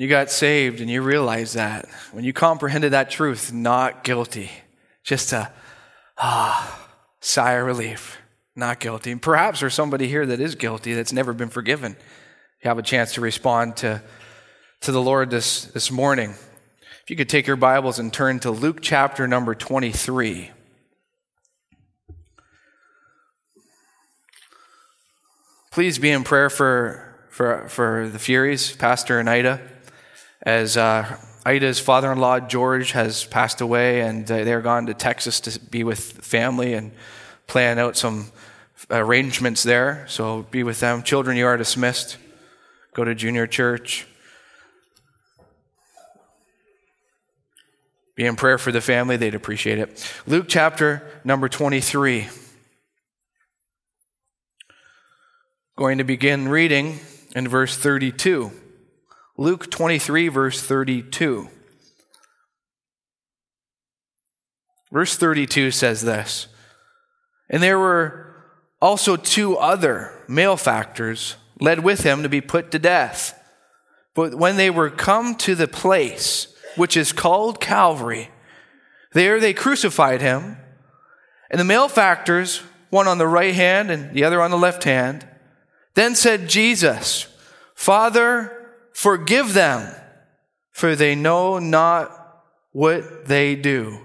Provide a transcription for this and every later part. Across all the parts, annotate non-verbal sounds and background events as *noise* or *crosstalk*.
You got saved and you realized that. When you comprehended that truth, not guilty. Just a ah, sigh of relief. Not guilty. And perhaps there's somebody here that is guilty that's never been forgiven. You have a chance to respond to, to the Lord this, this morning. If you could take your Bibles and turn to Luke chapter number 23. Please be in prayer for, for, for the Furies, Pastor and Ida, as uh, Ida's father in law, George, has passed away, and uh, they're gone to Texas to be with family and plan out some arrangements there. So be with them. Children, you are dismissed. Go to junior church. Be in prayer for the family, they'd appreciate it. Luke chapter number 23. Going to begin reading in verse 32. Luke 23, verse 32. Verse 32 says this And there were also two other malefactors led with him to be put to death. But when they were come to the place which is called Calvary, there they crucified him, and the malefactors, one on the right hand and the other on the left hand, then said Jesus, Father, forgive them, for they know not what they do.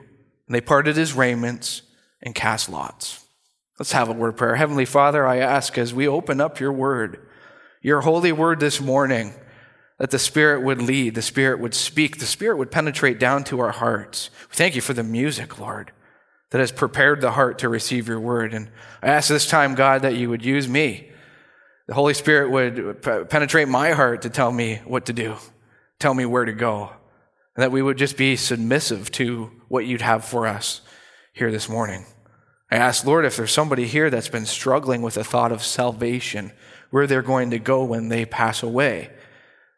And they parted his raiments and cast lots. Let's have a word of prayer. Heavenly Father, I ask as we open up your word, your holy word this morning, that the Spirit would lead, the Spirit would speak, the Spirit would penetrate down to our hearts. We thank you for the music, Lord, that has prepared the heart to receive your word. And I ask this time, God, that you would use me the Holy Spirit would penetrate my heart to tell me what to do, tell me where to go, and that we would just be submissive to what you'd have for us here this morning. I ask, Lord, if there's somebody here that's been struggling with the thought of salvation, where they're going to go when they pass away,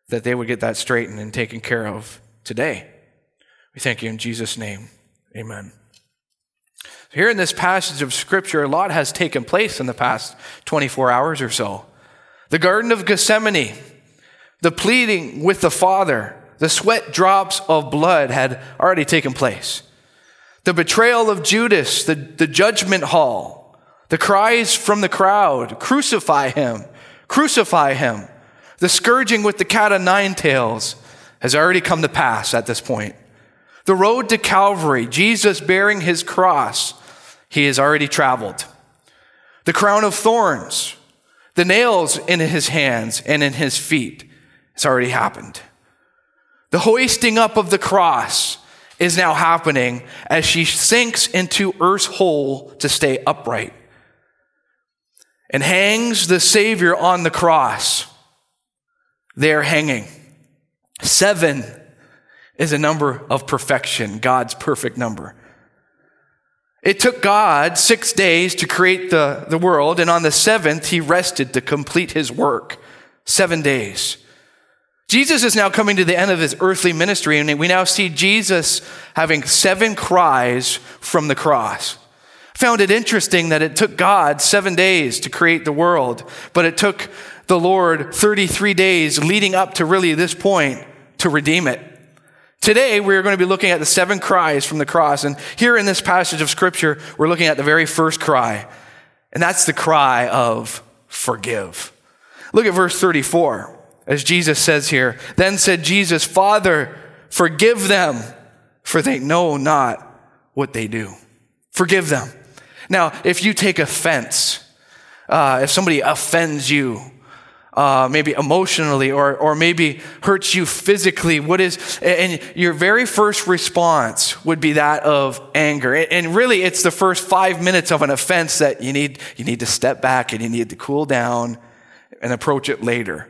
that they would get that straightened and taken care of today. We thank you in Jesus' name. Amen. Here in this passage of Scripture, a lot has taken place in the past 24 hours or so. The Garden of Gethsemane, the pleading with the Father, the sweat drops of blood had already taken place. The betrayal of Judas, the, the judgment hall, the cries from the crowd, crucify him, crucify him. The scourging with the cat o' nine tails has already come to pass at this point. The road to Calvary, Jesus bearing his cross, he has already traveled. The crown of thorns, the nails in his hands and in his feet. It's already happened. The hoisting up of the cross is now happening as she sinks into earth's hole to stay upright and hangs the Savior on the cross. They're hanging. Seven is a number of perfection, God's perfect number. It took God six days to create the, the world, and on the seventh, he rested to complete his work. Seven days. Jesus is now coming to the end of his earthly ministry, and we now see Jesus having seven cries from the cross. I found it interesting that it took God seven days to create the world, but it took the Lord 33 days leading up to really this point to redeem it. Today, we're going to be looking at the seven cries from the cross. And here in this passage of scripture, we're looking at the very first cry. And that's the cry of forgive. Look at verse 34, as Jesus says here. Then said Jesus, Father, forgive them, for they know not what they do. Forgive them. Now, if you take offense, uh, if somebody offends you, uh, maybe emotionally or, or maybe hurts you physically what is and your very first response would be that of anger and really it's the first five minutes of an offense that you need you need to step back and you need to cool down and approach it later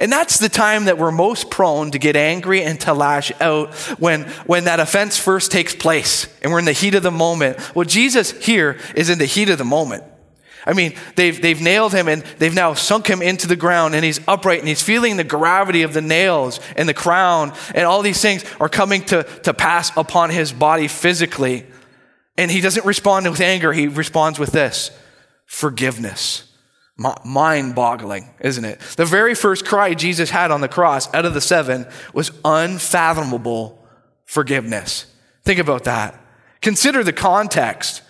and that's the time that we're most prone to get angry and to lash out when, when that offense first takes place and we're in the heat of the moment. Well, Jesus here is in the heat of the moment. I mean, they've, they've nailed him and they've now sunk him into the ground and he's upright and he's feeling the gravity of the nails and the crown and all these things are coming to, to pass upon his body physically. And he doesn't respond with anger. He responds with this forgiveness. mind boggling, isn't it? The very first cry Jesus had on the cross out of the seven was unfathomable forgiveness. Think about that. Consider the context.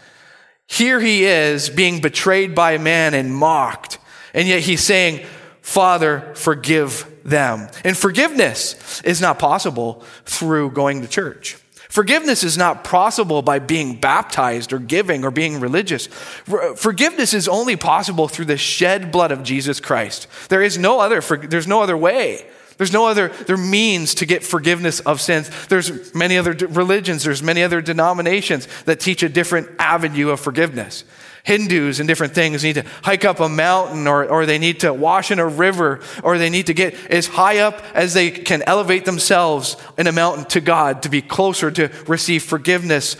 Here he is being betrayed by a man and mocked, and yet he's saying, Father, forgive them. And forgiveness is not possible through going to church. Forgiveness is not possible by being baptized or giving or being religious. Forgiveness is only possible through the shed blood of Jesus Christ. There is no other, there's no other way. There's no other there means to get forgiveness of sins. There's many other religions, there's many other denominations that teach a different avenue of forgiveness. Hindus and different things need to hike up a mountain or, or they need to wash in a river or they need to get as high up as they can elevate themselves in a mountain to God to be closer to receive forgiveness.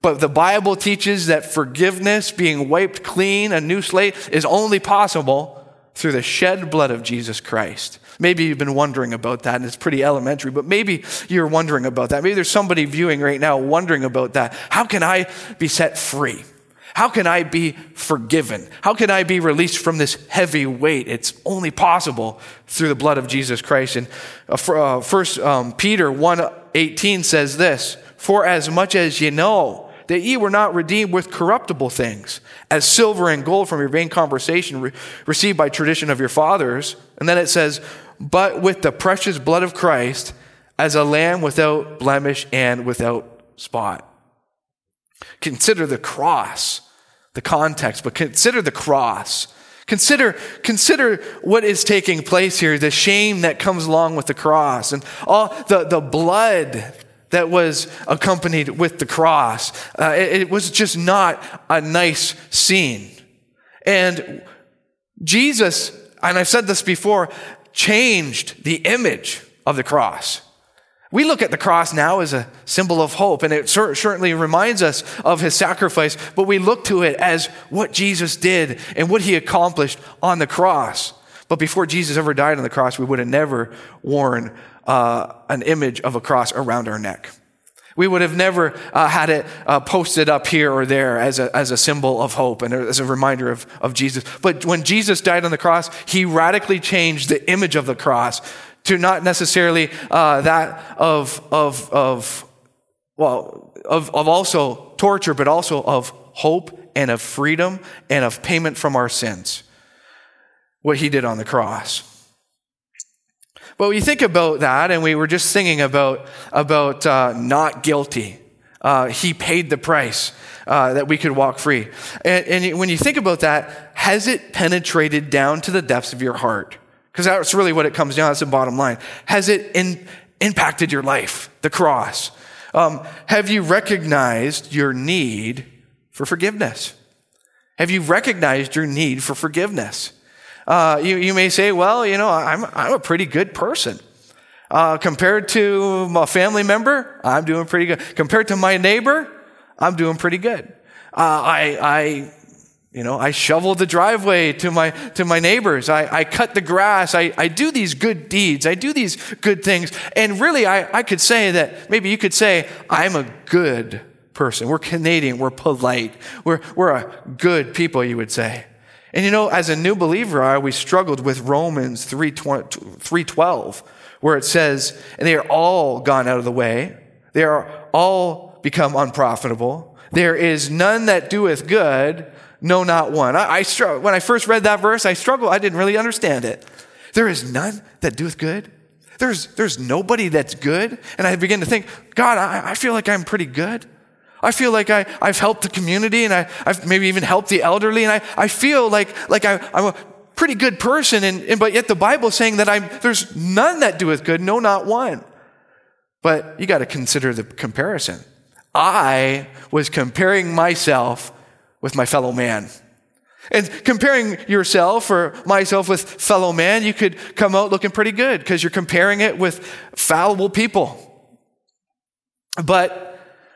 But the Bible teaches that forgiveness, being wiped clean, a new slate, is only possible through the shed blood of Jesus Christ. Maybe you've been wondering about that, and it's pretty elementary, but maybe you're wondering about that. Maybe there's somebody viewing right now wondering about that. How can I be set free? How can I be forgiven? How can I be released from this heavy weight? It's only possible through the blood of Jesus Christ. And uh, uh, First um, Peter 1.18 says this, For as much as ye know that ye were not redeemed with corruptible things, as silver and gold from your vain conversation re- received by tradition of your fathers. And then it says, But with the precious blood of Christ, as a lamb without blemish and without spot. Consider the cross, the context, but consider the cross. Consider, consider what is taking place here, the shame that comes along with the cross, and all the, the blood that was accompanied with the cross. Uh, it, it was just not a nice scene. And Jesus, and I've said this before, changed the image of the cross. We look at the cross now as a symbol of hope, and it certainly reminds us of his sacrifice, but we look to it as what Jesus did and what he accomplished on the cross. But before Jesus ever died on the cross, we would have never worn uh, an image of a cross around our neck. We would have never uh, had it uh, posted up here or there as a, as a symbol of hope and as a reminder of, of Jesus. But when Jesus died on the cross, he radically changed the image of the cross to not necessarily uh, that of, of, of, well, of, of also torture, but also of hope and of freedom and of payment from our sins. What he did on the cross. But you think about that, and we were just singing about, about uh, not guilty, uh, he paid the price uh, that we could walk free. And, and when you think about that, has it penetrated down to the depths of your heart? Because that's really what it comes down. That's the bottom line. Has it in, impacted your life? The cross. Um, have you recognized your need for forgiveness? Have you recognized your need for forgiveness? Uh, you, you may say, well, you know, I'm, I'm a pretty good person. Uh, compared to my family member, I'm doing pretty good. Compared to my neighbor, I'm doing pretty good. Uh, I, I you know, I shovel the driveway to my, to my neighbors. I, I cut the grass. I, I do these good deeds. I do these good things. And really, I, I could say that maybe you could say, I'm a good person. We're Canadian. We're polite. We're, we're a good people, you would say. And you know, as a new believer, I always struggled with Romans 3.12, where it says, and they are all gone out of the way. They are all become unprofitable. There is none that doeth good no, not one. I, I struggle. When I first read that verse, I struggled. I didn't really understand it. There is none that doeth good. There's, there's nobody that's good. And I begin to think, God, I, I feel like I'm pretty good. I feel like I, I've helped the community and I, I've maybe even helped the elderly. And I, I feel like, like I, I'm a pretty good person. And, and, but yet the Bible's saying that I'm, there's none that doeth good. No, not one. But you got to consider the comparison. I was comparing myself with my fellow man. And comparing yourself or myself with fellow man, you could come out looking pretty good because you're comparing it with fallible people. But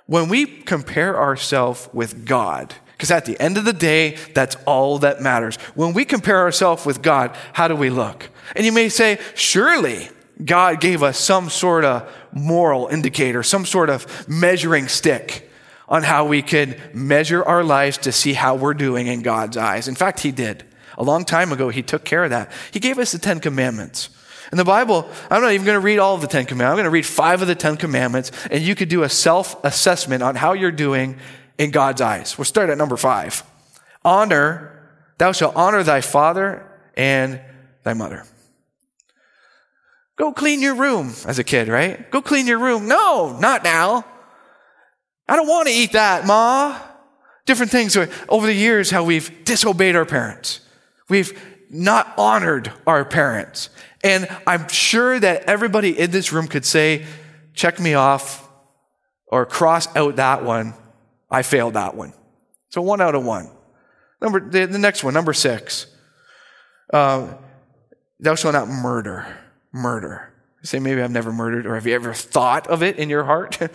when we compare ourselves with God, because at the end of the day, that's all that matters. When we compare ourselves with God, how do we look? And you may say, surely God gave us some sort of moral indicator, some sort of measuring stick on how we could measure our lives to see how we're doing in God's eyes. In fact, He did. A long time ago, He took care of that. He gave us the Ten Commandments. In the Bible, I'm not even going to read all of the Ten Commandments. I'm going to read five of the Ten Commandments, and you could do a self assessment on how you're doing in God's eyes. We'll start at number five. Honor, thou shalt honor thy father and thy mother. Go clean your room as a kid, right? Go clean your room. No, not now. I don't want to eat that, Ma. Different things over the years, how we've disobeyed our parents. We've not honored our parents. And I'm sure that everybody in this room could say, check me off or cross out that one. I failed that one. So one out of one. Number, the, the next one, number six. Uh, thou shalt not murder. Murder. You say, maybe I've never murdered, or have you ever thought of it in your heart? *laughs* you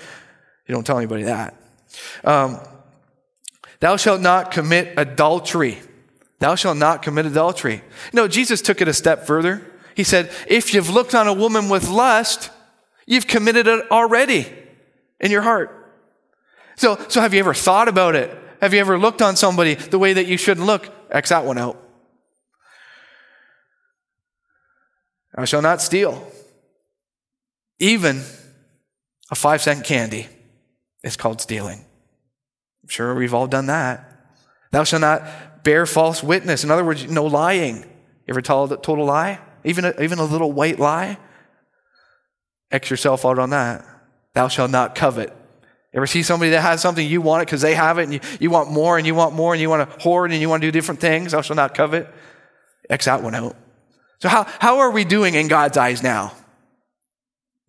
don't tell anybody that. Um, thou shalt not commit adultery. Thou shalt not commit adultery. No, Jesus took it a step further. He said, if you've looked on a woman with lust, you've committed it already in your heart. So, so have you ever thought about it? Have you ever looked on somebody the way that you shouldn't look? X that one out. I shall not steal. Even a five cent candy is called stealing. I'm sure we've all done that. Thou shalt not bear false witness. In other words, no lying. You ever told, told a lie? Even a, even a little white lie? X yourself out on that. Thou shalt not covet. Ever see somebody that has something, you want it because they have it, and you, you want more, and you want more, and you want to hoard, and you want to do different things? Thou shalt not covet. X that one out. So, how, how are we doing in God's eyes now?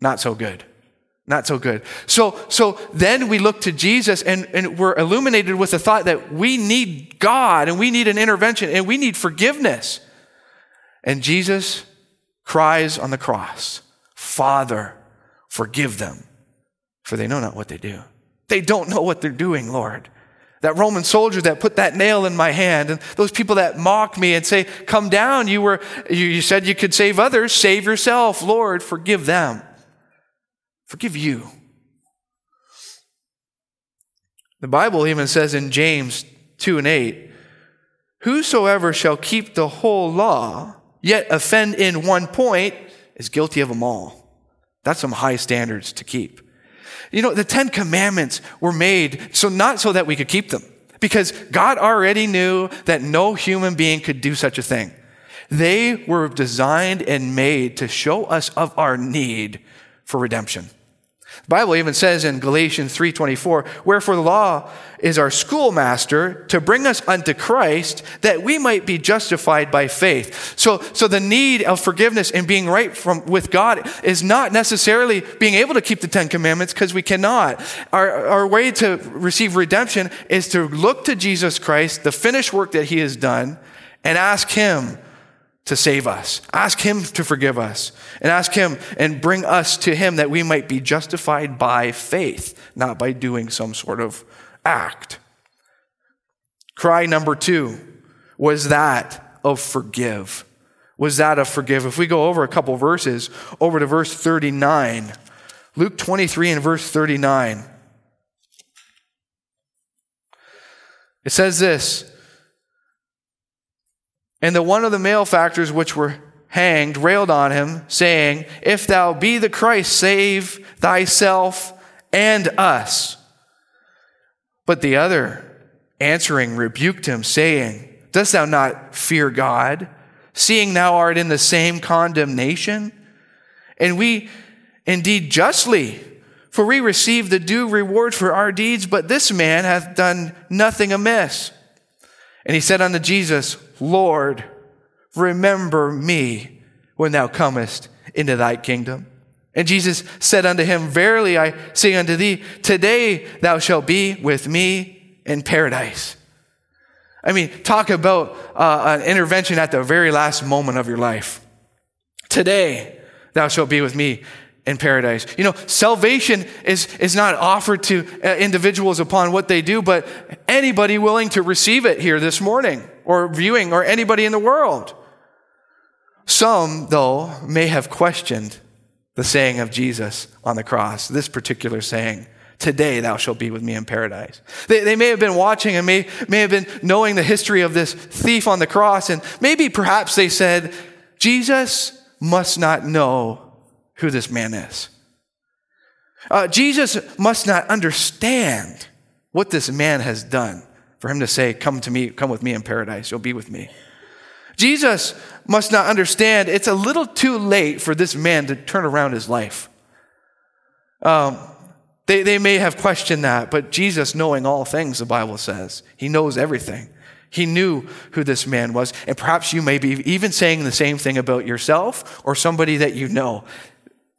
Not so good. Not so good. So, so then we look to Jesus and, and we're illuminated with the thought that we need God and we need an intervention and we need forgiveness. And Jesus cries on the cross, Father, forgive them, for they know not what they do. They don't know what they're doing, Lord. That Roman soldier that put that nail in my hand, and those people that mock me and say, Come down, you were you, you said you could save others, save yourself, Lord, forgive them. Forgive you. The Bible even says in James 2 and 8, Whosoever shall keep the whole law, yet offend in one point, is guilty of them all. That's some high standards to keep. You know, the Ten Commandments were made so not so that we could keep them, because God already knew that no human being could do such a thing. They were designed and made to show us of our need for redemption. The Bible even says in Galatians 3:24, "Wherefore the law is our schoolmaster to bring us unto Christ that we might be justified by faith." So, so the need of forgiveness and being right from with God is not necessarily being able to keep the 10 commandments because we cannot. Our, our way to receive redemption is to look to Jesus Christ, the finished work that he has done, and ask him to save us. Ask Him to forgive us and ask Him and bring us to Him that we might be justified by faith, not by doing some sort of act. Cry number two was that of forgive. Was that of forgive? If we go over a couple verses, over to verse 39, Luke 23 and verse 39. It says this and the one of the malefactors which were hanged railed on him, saying, If thou be the Christ, save thyself and us. But the other, answering, rebuked him, saying, Dost thou not fear God, seeing thou art in the same condemnation? And we indeed justly, for we receive the due reward for our deeds, but this man hath done nothing amiss. And he said unto Jesus, Lord, remember me when thou comest into thy kingdom. And Jesus said unto him, Verily I say unto thee, today thou shalt be with me in paradise. I mean, talk about uh, an intervention at the very last moment of your life. Today thou shalt be with me in paradise. You know, salvation is, is not offered to uh, individuals upon what they do, but anybody willing to receive it here this morning or viewing or anybody in the world. Some, though, may have questioned the saying of Jesus on the cross, this particular saying Today thou shalt be with me in paradise. They, they may have been watching and may, may have been knowing the history of this thief on the cross, and maybe perhaps they said, Jesus must not know who this man is. Uh, Jesus must not understand what this man has done for him to say, Come to me, come with me in paradise, you'll be with me. Jesus must not understand it's a little too late for this man to turn around his life. Um, they, they may have questioned that, but Jesus, knowing all things, the Bible says, he knows everything. He knew who this man was. And perhaps you may be even saying the same thing about yourself or somebody that you know.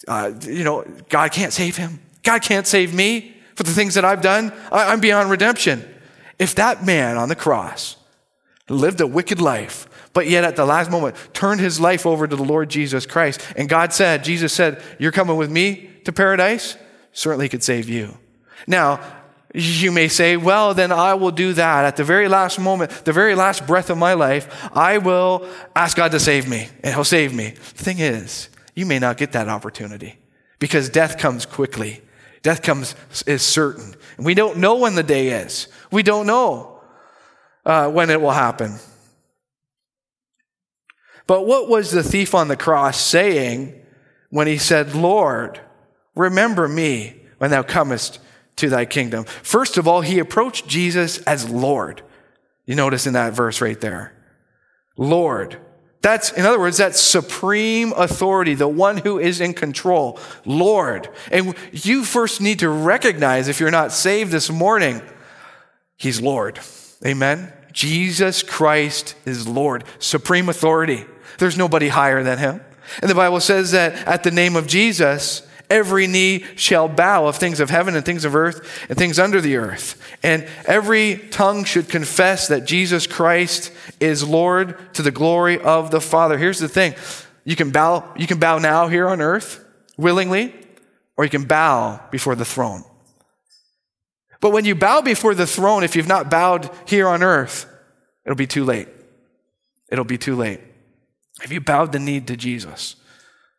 Uh, you know, God can't save him. God can't save me for the things that I've done. I, I'm beyond redemption. If that man on the cross lived a wicked life, but yet at the last moment turned his life over to the Lord Jesus Christ, and God said, Jesus said, You're coming with me to paradise? certainly could save you. Now, you may say, well, then I will do that. At the very last moment, the very last breath of my life, I will ask God to save me, and He'll save me. The thing is, you may not get that opportunity because death comes quickly. Death comes is certain. And we don't know when the day is. We don't know uh, when it will happen. But what was the thief on the cross saying when he said, Lord, Remember me when thou comest to thy kingdom. First of all, he approached Jesus as Lord. You notice in that verse right there. Lord. That's, in other words, that supreme authority, the one who is in control. Lord. And you first need to recognize, if you're not saved this morning, He's Lord. Amen? Jesus Christ is Lord, supreme authority. There's nobody higher than Him. And the Bible says that at the name of Jesus, every knee shall bow of things of heaven and things of earth and things under the earth. And every tongue should confess that Jesus Christ is Lord to the glory of the Father. Here's the thing. You can bow, you can bow now here on earth willingly, or you can bow before the throne. But when you bow before the throne, if you've not bowed here on earth, it'll be too late. It'll be too late. Have you bowed the knee to Jesus?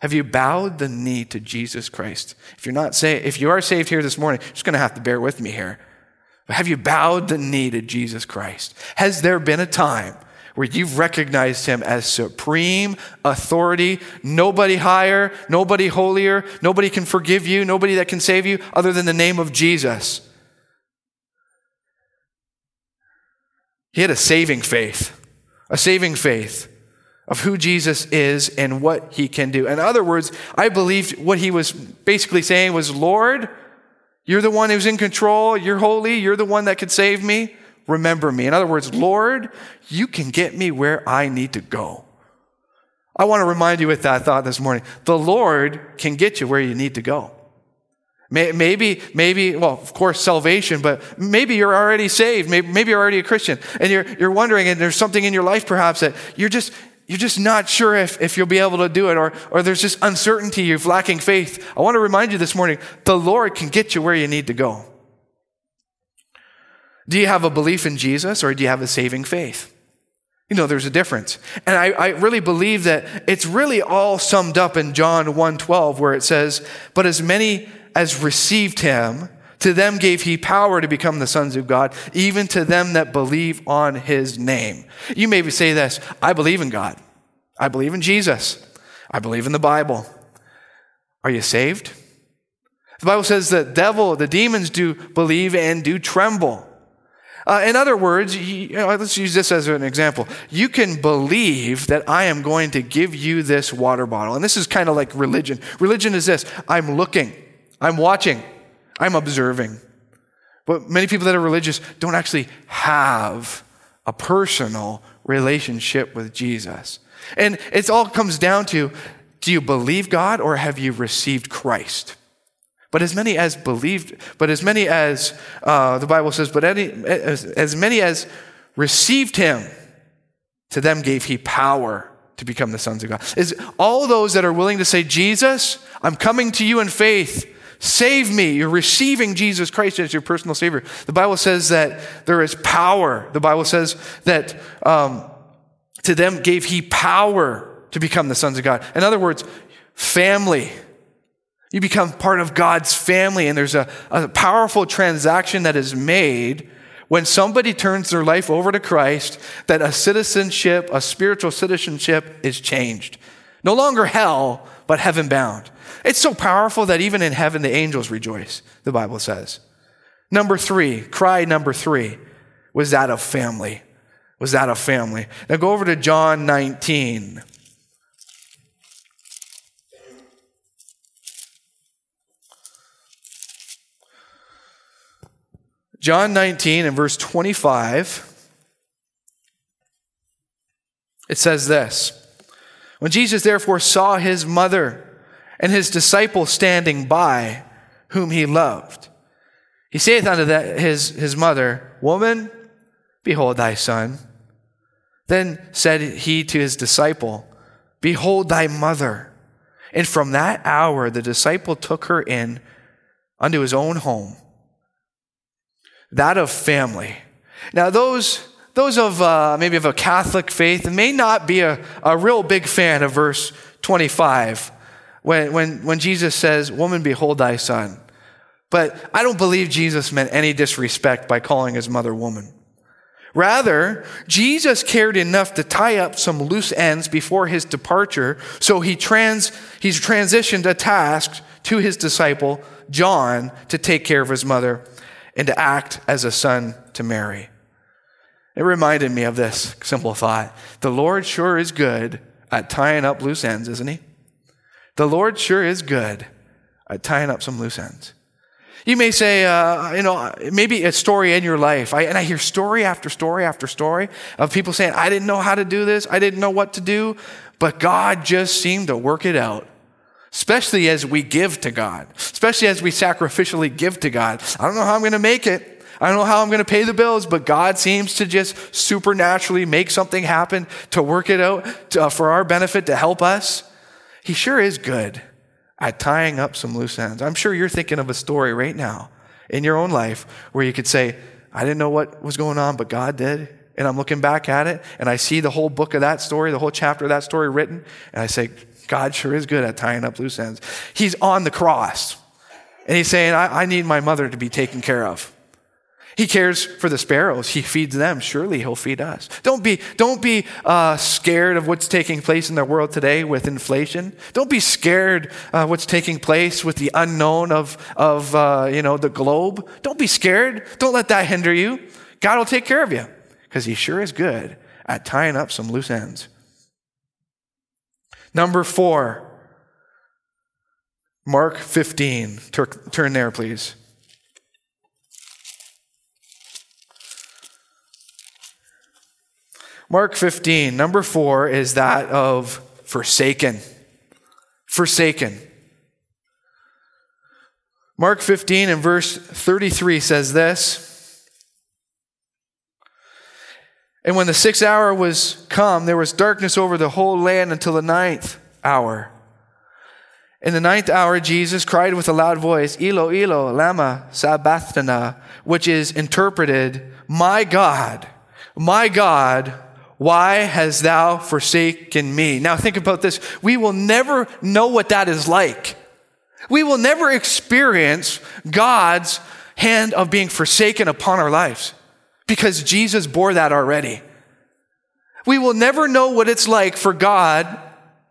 Have you bowed the knee to Jesus Christ? If you're not saved, if you are saved here this morning, you're just going to have to bear with me here. But have you bowed the knee to Jesus Christ? Has there been a time where you've recognized him as supreme authority, nobody higher, nobody holier, nobody can forgive you, nobody that can save you other than the name of Jesus? He had a saving faith, a saving faith of who Jesus is and what he can do. In other words, I believed what he was basically saying was, Lord, you're the one who's in control. You're holy. You're the one that could save me. Remember me. In other words, Lord, you can get me where I need to go. I want to remind you with that thought this morning. The Lord can get you where you need to go. Maybe, maybe, well, of course, salvation, but maybe you're already saved. Maybe, maybe you're already a Christian and you're, you're wondering, and there's something in your life perhaps that you're just, you're just not sure if, if you'll be able to do it, or, or there's just uncertainty, you're lacking faith. I want to remind you this morning the Lord can get you where you need to go. Do you have a belief in Jesus, or do you have a saving faith? You know, there's a difference. And I, I really believe that it's really all summed up in John 1.12, where it says, But as many as received him, to them gave he power to become the sons of God, even to them that believe on his name. You may say this I believe in God. I believe in Jesus. I believe in the Bible. Are you saved? The Bible says the devil, the demons do believe and do tremble. Uh, in other words, you know, let's use this as an example. You can believe that I am going to give you this water bottle. And this is kind of like religion. Religion is this I'm looking, I'm watching, I'm observing. But many people that are religious don't actually have a personal relationship with Jesus. And it all comes down to do you believe God or have you received Christ? But as many as believed, but as many as uh, the Bible says, but any, as, as many as received him, to them gave he power to become the sons of God. Is all those that are willing to say, Jesus, I'm coming to you in faith. Save me. You're receiving Jesus Christ as your personal Savior. The Bible says that there is power. The Bible says that um, to them gave He power to become the sons of God. In other words, family. You become part of God's family, and there's a, a powerful transaction that is made when somebody turns their life over to Christ, that a citizenship, a spiritual citizenship, is changed. No longer hell, but heaven bound. It's so powerful that even in heaven, the angels rejoice, the Bible says. Number three, cry number three, was that of family. Was that of family. Now go over to John 19. John 19 and verse 25, it says this When Jesus therefore saw his mother and his disciple standing by, whom he loved, he saith unto his, his mother, Woman, behold thy son. Then said he to his disciple, Behold thy mother. And from that hour the disciple took her in unto his own home that of family. Now, those, those of uh, maybe of a Catholic faith may not be a, a real big fan of verse 25 when, when, when Jesus says, Woman, behold thy son. But I don't believe Jesus meant any disrespect by calling his mother woman. Rather, Jesus cared enough to tie up some loose ends before his departure, so he trans, he's transitioned a task to his disciple, John, to take care of his mother and to act as a son to Mary. It reminded me of this simple thought. The Lord sure is good at tying up loose ends, isn't he? The Lord sure is good at tying up some loose ends. You may say, uh, you know, maybe a story in your life. I, and I hear story after story after story of people saying, I didn't know how to do this. I didn't know what to do, but God just seemed to work it out especially as we give to God, especially as we sacrificially give to God. I don't know how I'm going to make it. I don't know how I'm going to pay the bills, but God seems to just supernaturally make something happen to work it out to, uh, for our benefit to help us. He sure is good at tying up some loose ends. I'm sure you're thinking of a story right now in your own life where you could say, I didn't know what was going on, but God did. And I'm looking back at it and I see the whole book of that story, the whole chapter of that story written, and I say, God sure is good at tying up loose ends. He's on the cross. And he's saying, I, I need my mother to be taken care of. He cares for the sparrows. He feeds them. Surely he'll feed us. Don't be, don't be uh, scared of what's taking place in the world today with inflation. Don't be scared uh, what's taking place with the unknown of, of uh, you know, the globe. Don't be scared. Don't let that hinder you. God will take care of you because he sure is good at tying up some loose ends. Number four, Mark 15. Turn there, please. Mark 15, number four is that of forsaken. Forsaken. Mark 15 and verse 33 says this And when the sixth hour was come, there was darkness over the whole land until the ninth hour. In the ninth hour, Jesus cried with a loud voice, Elo, Elo, lama sabachthani, which is interpreted, My God, my God, why hast thou forsaken me? Now think about this. We will never know what that is like. We will never experience God's hand of being forsaken upon our lives because Jesus bore that already. We will never know what it's like for God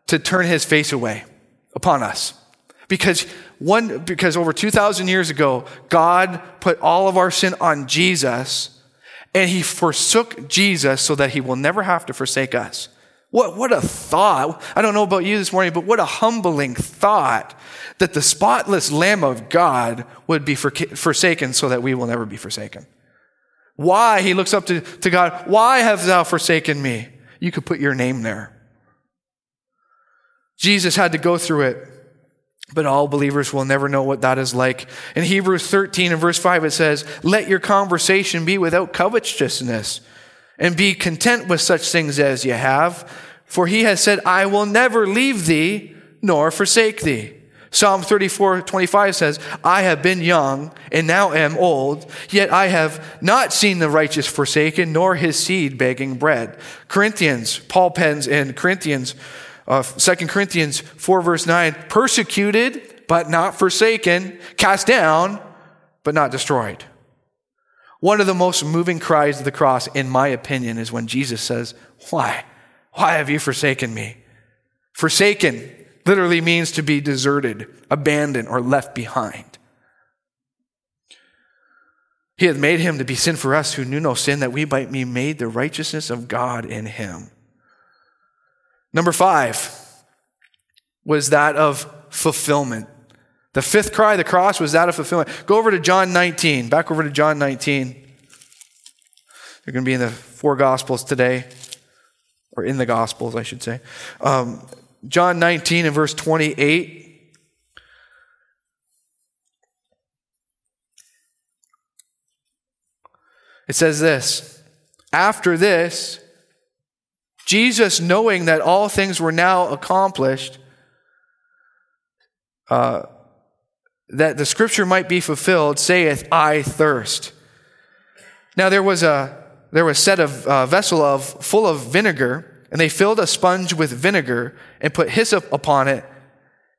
to turn his face away upon us. Because one, because over 2,000 years ago, God put all of our sin on Jesus and he forsook Jesus so that he will never have to forsake us. What, what a thought. I don't know about you this morning, but what a humbling thought that the spotless Lamb of God would be forsaken so that we will never be forsaken. Why? He looks up to, to God. Why have thou forsaken me? You could put your name there. Jesus had to go through it, but all believers will never know what that is like. In Hebrews 13 and verse 5, it says, Let your conversation be without covetousness, and be content with such things as you have. For he has said, I will never leave thee nor forsake thee. Psalm 34, 25 says, I have been young and now am old, yet I have not seen the righteous forsaken, nor his seed begging bread. Corinthians, Paul pens in Corinthians, uh, 2 Corinthians 4, verse 9, persecuted, but not forsaken, cast down, but not destroyed. One of the most moving cries of the cross, in my opinion, is when Jesus says, Why? Why have you forsaken me? Forsaken literally means to be deserted, abandoned, or left behind. He hath made him to be sin for us who knew no sin, that we might be made the righteousness of God in him. Number five was that of fulfillment. The fifth cry of the cross was that of fulfillment. Go over to John 19, back over to John 19. You're going to be in the four Gospels today, or in the Gospels, I should say. Um, John 19 and verse 28. It says this After this, Jesus, knowing that all things were now accomplished, uh, that the scripture might be fulfilled, saith, I thirst. Now there was a there was set a uh, vessel of full of vinegar, and they filled a sponge with vinegar and put hyssop upon it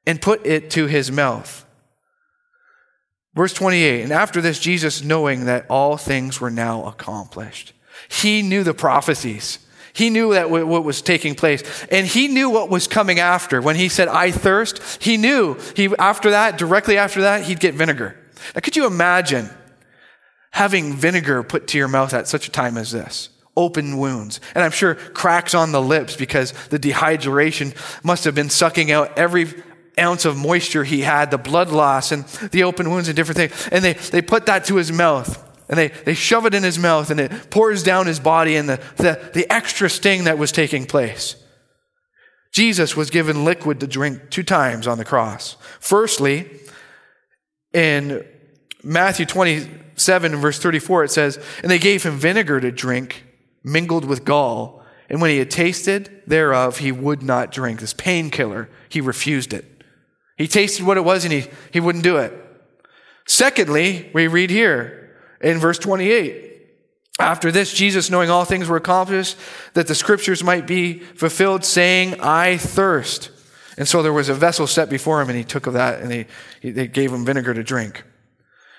and put it to his mouth. Verse 28 And after this, Jesus, knowing that all things were now accomplished, he knew the prophecies. He knew that what was taking place. And he knew what was coming after. When he said, I thirst, he knew he, after that, directly after that, he'd get vinegar. Now, could you imagine having vinegar put to your mouth at such a time as this? Open wounds. And I'm sure cracks on the lips because the dehydration must have been sucking out every ounce of moisture he had, the blood loss and the open wounds and different things. And they, they put that to his mouth and they, they shove it in his mouth and it pours down his body and the, the, the extra sting that was taking place. Jesus was given liquid to drink two times on the cross. Firstly, in Matthew 27 verse 34, it says, And they gave him vinegar to drink, mingled with gall. And when he had tasted thereof, he would not drink. This painkiller, he refused it. He tasted what it was and he, he wouldn't do it. Secondly, we read here in verse 28. After this, Jesus, knowing all things were accomplished, that the scriptures might be fulfilled, saying, I thirst. And so there was a vessel set before him, and he took of that, and they, they gave him vinegar to drink.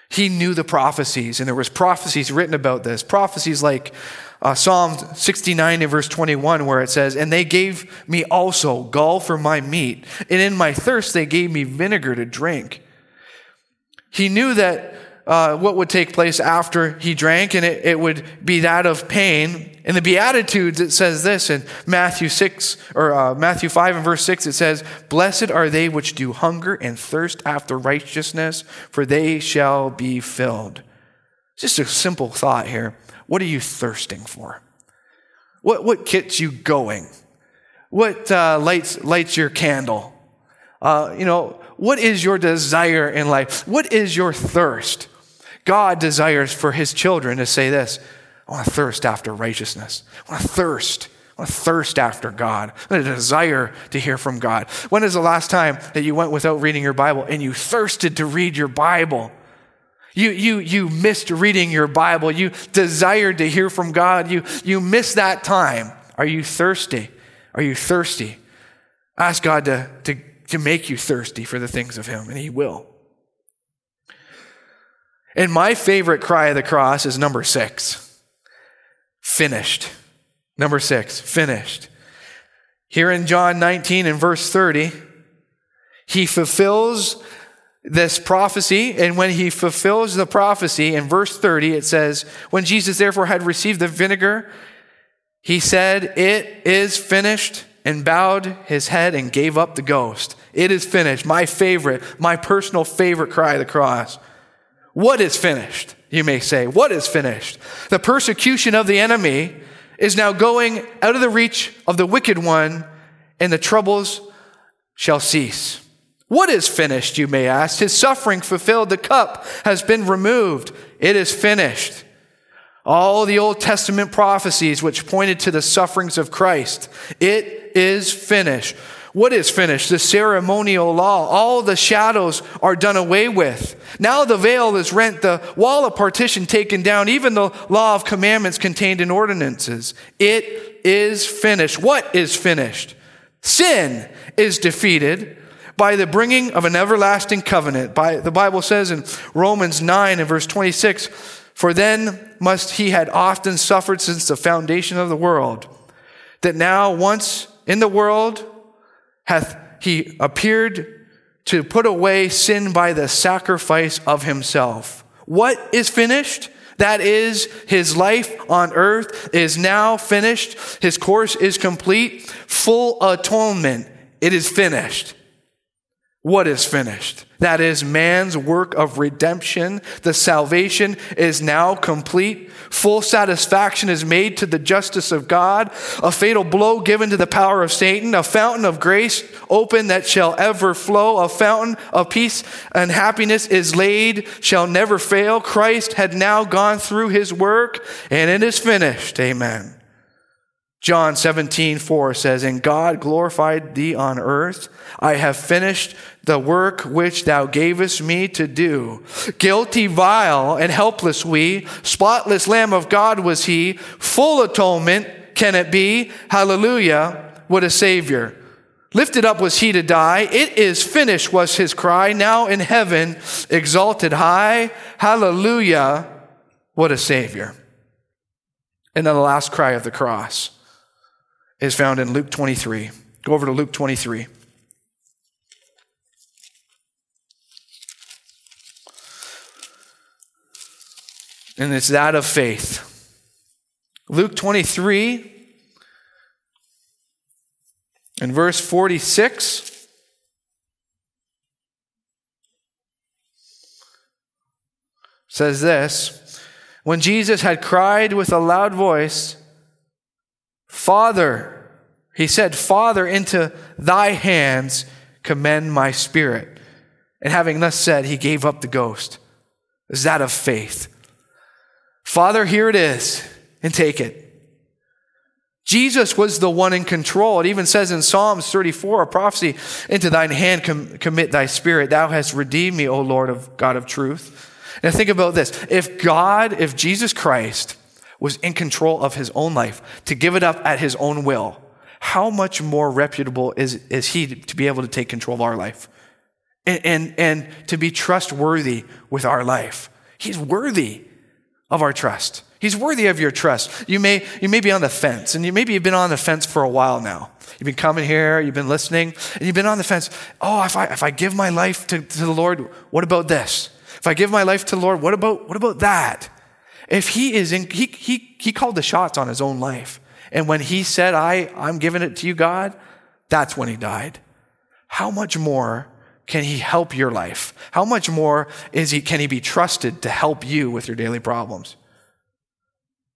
He knew the prophecies, and there was prophecies written about this. Prophecies like uh, Psalm 69 in verse 21, where it says, And they gave me also gall for my meat, and in my thirst they gave me vinegar to drink. He knew that uh, what would take place after he drank, and it, it would be that of pain. In the Beatitudes, it says this in Matthew 6, or uh, Matthew 5 and verse 6, it says, Blessed are they which do hunger and thirst after righteousness, for they shall be filled. Just a simple thought here. What are you thirsting for? What, what gets you going? What uh, lights, lights your candle? Uh, you know, what is your desire in life? What is your thirst? God desires for his children to say this I want to thirst after righteousness. I want to thirst. I want to thirst after God. I want a desire to hear from God. When is the last time that you went without reading your Bible and you thirsted to read your Bible? You, you, you missed reading your Bible. You desired to hear from God. You, you missed that time. Are you thirsty? Are you thirsty? Ask God to, to, to make you thirsty for the things of Him, and He will. And my favorite cry of the cross is number six finished. Number six, finished. Here in John 19 and verse 30, he fulfills this prophecy. And when he fulfills the prophecy in verse 30, it says, When Jesus therefore had received the vinegar, he said, It is finished, and bowed his head and gave up the ghost. It is finished. My favorite, my personal favorite cry of the cross. What is finished? You may say. What is finished? The persecution of the enemy is now going out of the reach of the wicked one, and the troubles shall cease. What is finished, you may ask? His suffering fulfilled, the cup has been removed. It is finished. All the Old Testament prophecies which pointed to the sufferings of Christ, it is finished. What is finished? The ceremonial law. All the shadows are done away with. Now the veil is rent, the wall of partition taken down, even the law of commandments contained in ordinances. It is finished. What is finished? Sin is defeated. by the bringing of an everlasting covenant. By the Bible says in Romans 9 and verse 26, for then must he had often suffered since the foundation of the world, that now once in the world hath he appeared to put away sin by the sacrifice of himself. What is finished? That is, his life on earth is now finished. His course is complete. Full atonement. It is finished. What is finished? That is man's work of redemption. The salvation is now complete. Full satisfaction is made to the justice of God. A fatal blow given to the power of Satan. A fountain of grace open that shall ever flow. A fountain of peace and happiness is laid, shall never fail. Christ had now gone through his work and it is finished. Amen. John 17, 4 says, And God glorified thee on earth. I have finished the work which thou gavest me to do. Guilty, vile, and helpless we, spotless Lamb of God was he, full atonement can it be. Hallelujah. What a Savior. Lifted up was he to die. It is finished was his cry. Now in heaven, exalted high. Hallelujah. What a Savior. And then the last cry of the cross is found in Luke 23. Go over to Luke 23. And it's that of faith. Luke 23 and verse 46 says this When Jesus had cried with a loud voice, Father, he said, Father, into thy hands commend my spirit. And having thus said, he gave up the ghost. Is that of faith? Father, here it is, and take it. Jesus was the one in control. It even says in Psalms 34, a prophecy, into thine hand com- commit thy spirit. Thou hast redeemed me, O Lord of God of truth. Now think about this. If God, if Jesus Christ was in control of his own life, to give it up at his own will, how much more reputable is, is he to be able to take control of our life and, and, and to be trustworthy with our life? He's worthy of our trust. He's worthy of your trust. You may, you may be on the fence, and you maybe you've been on the fence for a while now. You've been coming here, you've been listening, and you've been on the fence. Oh, if I, if I give my life to, to the Lord, what about this? If I give my life to the Lord, what about, what about that? If he is in, he, he, he called the shots on his own life. And when he said, I, I'm giving it to you, God, that's when he died. How much more can he help your life? How much more is he, can he be trusted to help you with your daily problems?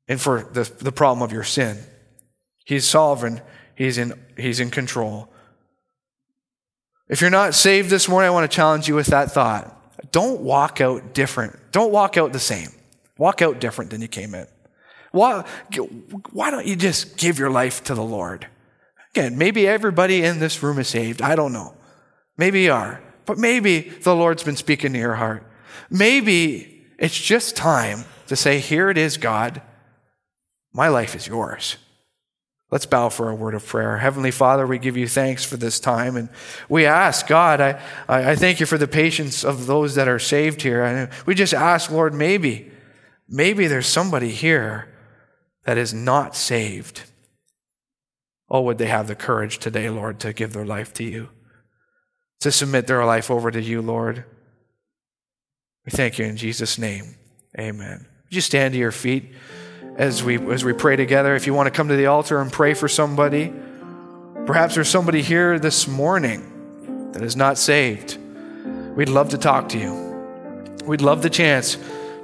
And for the, the problem of your sin. He's sovereign. He's in, he's in control. If you're not saved this morning, I want to challenge you with that thought. Don't walk out different. Don't walk out the same. Walk out different than you came in. Why, why don't you just give your life to the Lord? Again, maybe everybody in this room is saved. I don't know. Maybe you are. But maybe the Lord's been speaking to your heart. Maybe it's just time to say, Here it is, God. My life is yours. Let's bow for a word of prayer. Heavenly Father, we give you thanks for this time. And we ask, God, I, I thank you for the patience of those that are saved here. And we just ask, Lord, maybe, maybe there's somebody here that is not saved. Oh, would they have the courage today, Lord, to give their life to you? to submit their life over to you, Lord. We thank you in Jesus' name. Amen. Would you stand to your feet as we as we pray together? If you want to come to the altar and pray for somebody, perhaps there's somebody here this morning that is not saved. We'd love to talk to you. We'd love the chance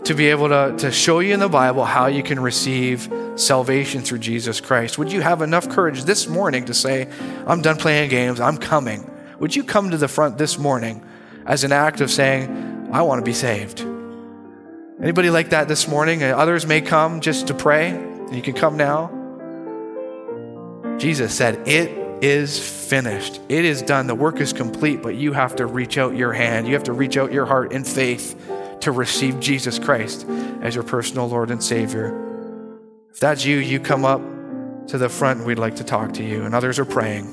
to be able to, to show you in the Bible how you can receive salvation through Jesus Christ. Would you have enough courage this morning to say, I'm done playing games, I'm coming? Would you come to the front this morning as an act of saying, I want to be saved? Anybody like that this morning? Uh, others may come just to pray. and You can come now. Jesus said, It is finished. It is done. The work is complete, but you have to reach out your hand. You have to reach out your heart in faith to receive Jesus Christ as your personal Lord and Savior. If that's you, you come up to the front. We'd like to talk to you. And others are praying.